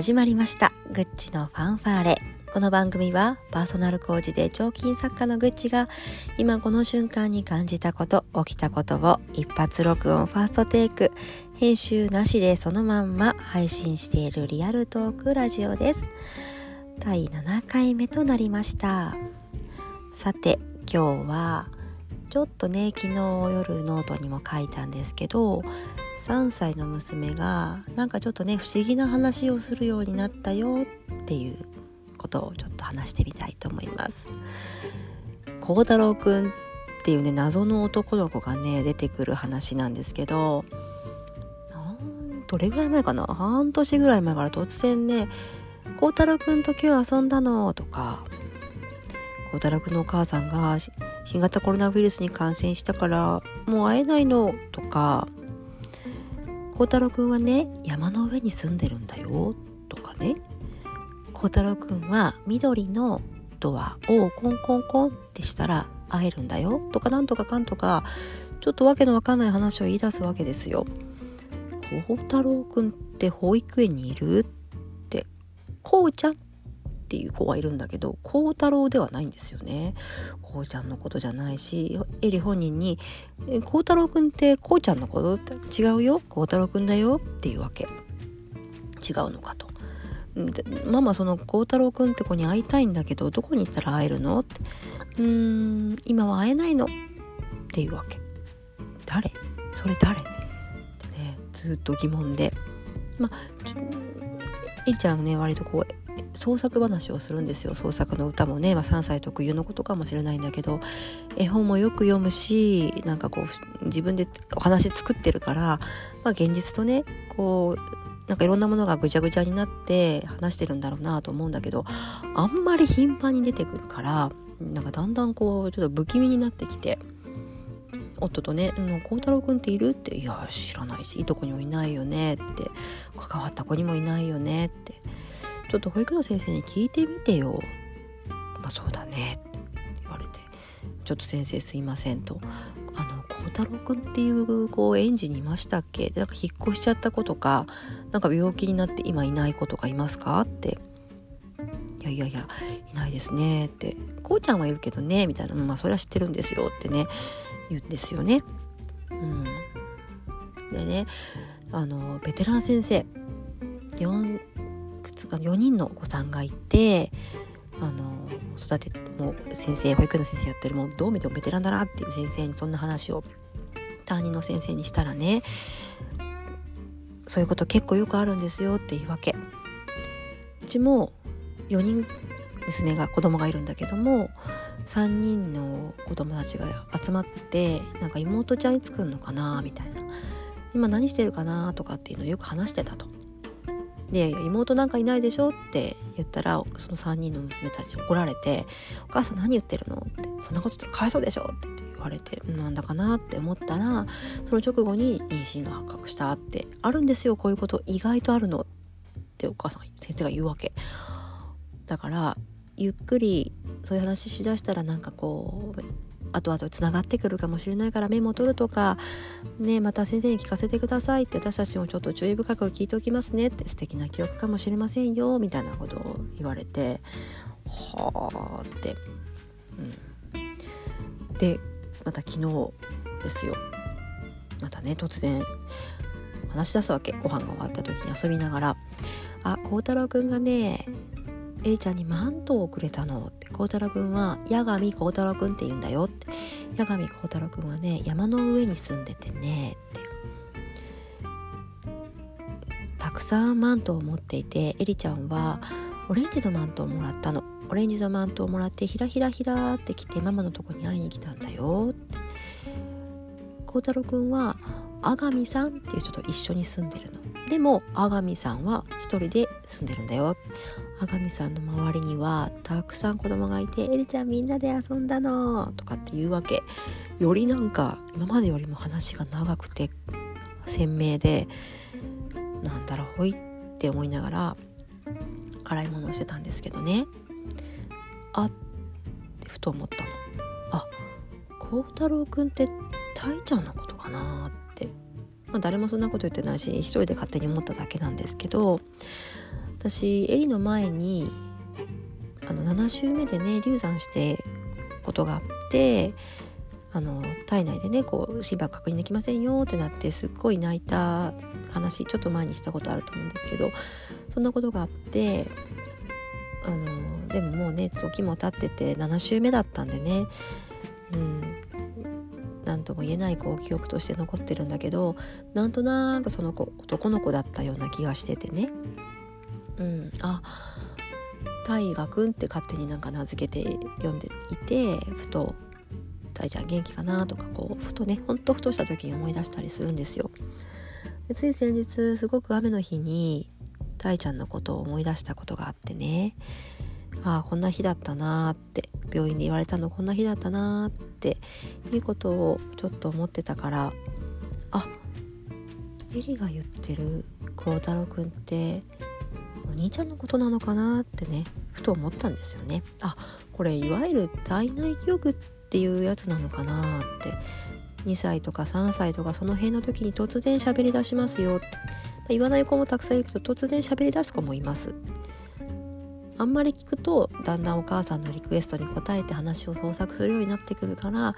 始まりました。グッチのファンファーレ。この番組はパーソナルコーチで彫金作家のグッチが今この瞬間に感じたこと起きたことを一発録音ファーストテイク編集なしでそのまんま配信しているリアルトークラジオです。第7回目となりました。さて今日はちょっとね昨日夜ノートにも書いたんですけど3歳の娘がなんかちょっとね不思議な話をするようになったよっていうことをちょっと話してみたいと思います。孝太郎くんっていうね謎の男の子がね出てくる話なんですけどどれぐらい前かな？半年ぐらい前から突然ね「孝太郎くんと今日遊んだの」とか孝太郎くんのお母さんが新型コロナウイルスに感染したからもう会えないのとか孝太郎くんはね山の上に住んでるんだよとかね。孝太郎くんは緑のドアをコンコンコンってしたら会えるんだよとかなんとかかんとかちょっとわけのわかんない話を言い出すわけですよ。孝太郎くんって保育園にいる？って。こうちゃんっていう子はいるんだけど孝太郎ではないんですよね。こうちゃんのことじゃないしエリ本人に「孝太郎くんってこうちゃんのこと違うよ？孝太郎くんだよ」っていうわけ。違うのかと。ママその孝太郎くんって子に会いたいんだけどどこに行ったら会えるの？って。うーん今は会えないの？っていうわけ。誰？それ誰？ってねずっと疑問で。まあエリちゃんね割とこう創作話をするんですよ。創作の歌もね、まあ、3歳特有のことかもしれないんだけど。絵本もよく読むしなんかこう自分でお話作ってるから、まあ、現実とねこうなんかいろんなものがぐちゃぐちゃになって話してるんだろうなと思うんだけどあんまり頻繁に出てくるからなんかだんだんこうちょっと不気味になってきて夫とね「孝太郎君っている?」って「いや知らないしいとこにもいないよね」って「関わった子にもいないよね」って。ちょっと保育の先生に聞いてみてよ。まあそうだねって言われて、ちょっと先生すいませんと。あの、孝太郎くんっていうこう園児にいましたっけ？なんか引っ越しちゃった子とか、なんか病気になって今いない子とかいますか？って。いやいやいや、いないですねって。こうちゃんはいるけどね、みたいな。まあそれは知ってるんですよってね、言うんですよね。うん。でね、あの、ベテラン先生、4 4人のお子さんがいてあの育てもう先生保育園の先生やってるもうどう見てもベテランだなっていう先生にそんな話を担任の先生にしたらねそういうこと結構よくあるんですよっていうわけ。うちも4人娘が子供がいるんだけども3人の子供たちが集まってなんか妹ちゃんいつ来んのかなみたいな。今何してるかなとかっていうのをよく話してたと。で妹なんかいないでしょって言ったらその3人の娘たち怒られて「お母さん何言ってるの?」って「そんなこと言ったらかわいそうでしょ」って言われてなんだかな？って思ったらその直後に妊娠が発覚したってあるんですよこういうこと意外とあるのってお母さん先生が言うわけだからゆっくりそういう話しだしたらなんかこう後々つながってくるかもしれないからメモ取るとかねまた先生に聞かせてくださいって私たちもちょっと注意深く聞いておきますねって素敵な記憶かもしれませんよみたいなことを言われてはあって、うん、でまた昨日ですよ。またね突然話し出すわけ。ご飯が終わった時に遊びながら「あ孝太郎くんがね A ちゃんにマントをくれたのって孝太郎くんは八神孝太郎くんって言うんだよって。八神孝太郎くんはね山の上に住んでてねって。たくさんマントを持っていてエリちゃんはオレンジのマントをもらったの。オレンジのマントをもらってひらひらひらって来てママのとこに会いに来たんだよって。孝太郎くんは阿神さんっていう人と一緒に住んでるの。でも阿神さんは一人で住んでるんだよ。阿神さんの周りにはたくさん子供がいて「エリちゃんみんなで遊んだの」とかっていうわけ。よりなんか今までよりも話が長くて鮮明でなんだろほいって思いながら洗い物をしてたんですけどね。あってふと思ったの。あ孝太郎くんってたいちゃんのことかなって。まあ誰もそんなこと言ってないし一人で勝手に思っただけなんですけど私エリの前にあの7週目でね流産してことがあってあの体内でねこう心拍確認できませんよってなってすっごい泣いた話ちょっと前にしたことあると思うんですけどそんなことがあってあのでももうね時も経ってて7週目だったんでね。うん。何とも言えないこう記憶として残ってるんだけどなんとなくその子男の子だったような気がしててね。うん。あ大河君って勝手になんか名付けて読んでいてふと大ちゃん元気かなとかこうふとねほんとふとした時に思い出したりするんですよ。でつい先日すごく雨の日に大ちゃんのことを思い出したことがあってね。ああこんな日だったなーって病院で言われたのこんな日だったなーって。いうことをちょっと思ってたからあエリが言ってる孝太郎くんってお兄ちゃんのことなのかなってねふと思ったんですよね。あこれいわゆる体内記憶っていうやつなのかなって。2歳とか3歳とかその辺の時に突然喋り出しますよ。って、ま、言わない子もたくさんいるけど突然喋り出す子もいます。あんまり聞くとだんだんお母さんのリクエストに応えて話を創作するようになってくるから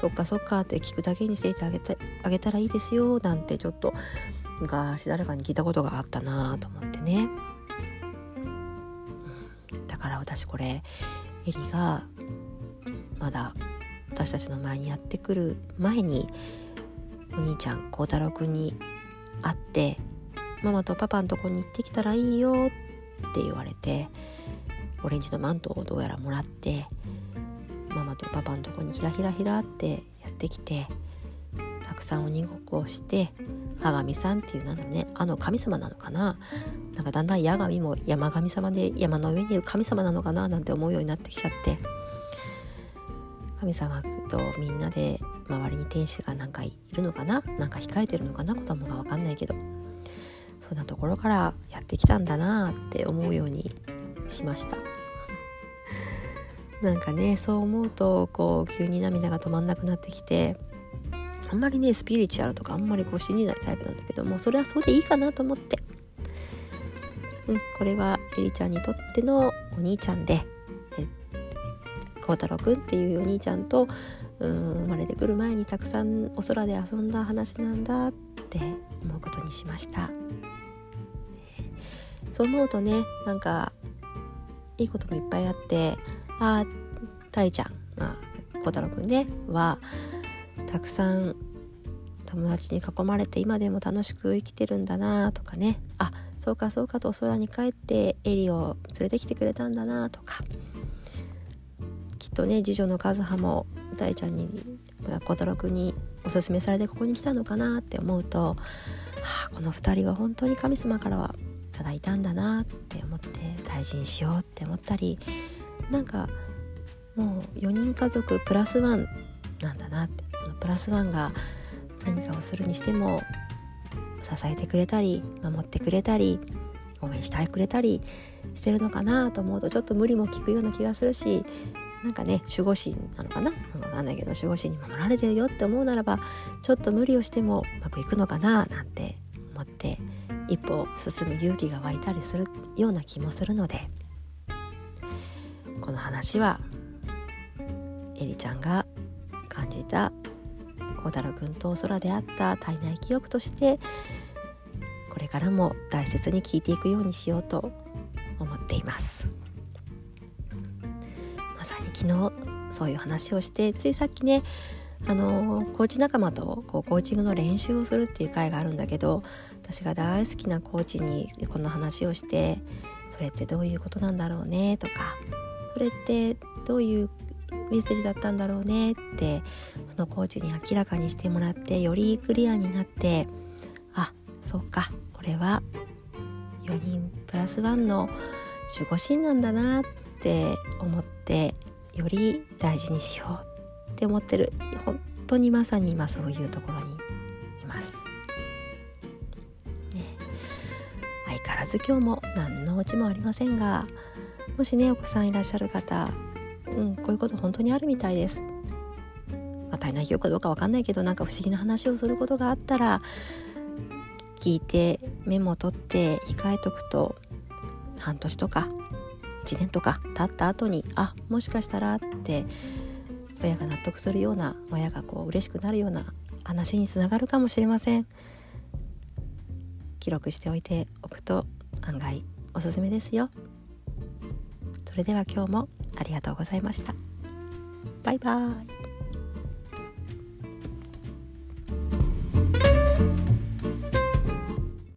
そっかそっかって聞くだけにしていてあげてあげたらいいですよなんてちょっと昔誰かに聞いたことがあったなと思ってね、だから私これエリがまだ私たちの前にやってくる前にお兄ちゃん孝太郎くんに会ってママとパパのとこに行ってきたらいいよって言われてオレンジのマントをどうやらもらってママとパパのとこにひらひらひらってやってきてたくさん鬼ごっこをして阿神さんっていうなんだろうねあの神様なのかななんかだんだん八神も山神様で山の上にいる神様なのかななんて思うようになってきちゃって神様とみんなで周りに天使がなんかいるのかななんか控えてるのかな子供が分かんないけどそんなところからやってきたんだなって思うようにしました なんかねそう思うとこう急に涙が止まんなくなってきてあんまりねスピリチュアルとかあんまりこう信じないタイプなんだけどもそれはそうでいいかなと思ってうんこれはエリちゃんにとってのお兄ちゃんで孝太郎くんっていうお兄ちゃんとうん生まれてくる前にたくさんお空で遊んだ話なんだって思うことにしました。そう思うとねなんかいいこともいっぱいあってああたいちゃんまあ孝太郎くんねはたくさん友達に囲まれて今でも楽しく生きてるんだなとかね。あそうかそうかとお空に帰ってエリを連れてきてくれたんだなとか。きっとね次女の和葉も大ちゃんに孝太郎君におすすめされてここに来たのかなって思うと、はあ、この2人は本当に神様からはただいたんだなって思って大事にしようって思ったりなんかもう4人家族プラスワンなんだなって。このプラスワンが何かをするにしても支えてくれたり守ってくれたり応援してくれたりしてるのかなと思うとちょっと無理も効くような気がするしなんかね守護神なのかな？分かんないけど守護神に守られてるよって思うならばちょっと無理をしてもうまくいくのかななんて思って一歩進む勇気が湧いたりするような気もするのでこの話はエリちゃんが感じた孝太郎君と空であった体内記憶としてこれからも大切に聞いていくようにしようと思っていますまさに。昨日そういう話をしてついさっきねあのコーチ仲間とこうコーチングの練習をするっていう会があるんだけど私が大好きなコーチにこの話をしてそれってどういうことなんだろうね？とかそれってどういうメッセージだったんだろうね？ってそのコーチに明らかにしてもらってよりクリアになってあそっか。これは4人プラス1の守護神なんだなって思ってより大事にしようって思ってる本当にまさに今そういうところにいます。ね、相変わらず今日も何のオチもありませんがもしねお子さんいらっしゃる方、うん、こういうこと本当にあるみたいです。まあ、体内記憶かどうかわかんないけどなんか不思議な話をすることがあったら聞いてメモを取って控えとくと半年とか1年とか経った後にあもしかしたらって親が納得するような親がこう嬉しくなるような話につながるかもしれません。記録しておいておくと案外おすすめですよ。それでは今日もありがとうございました。バイバーイ。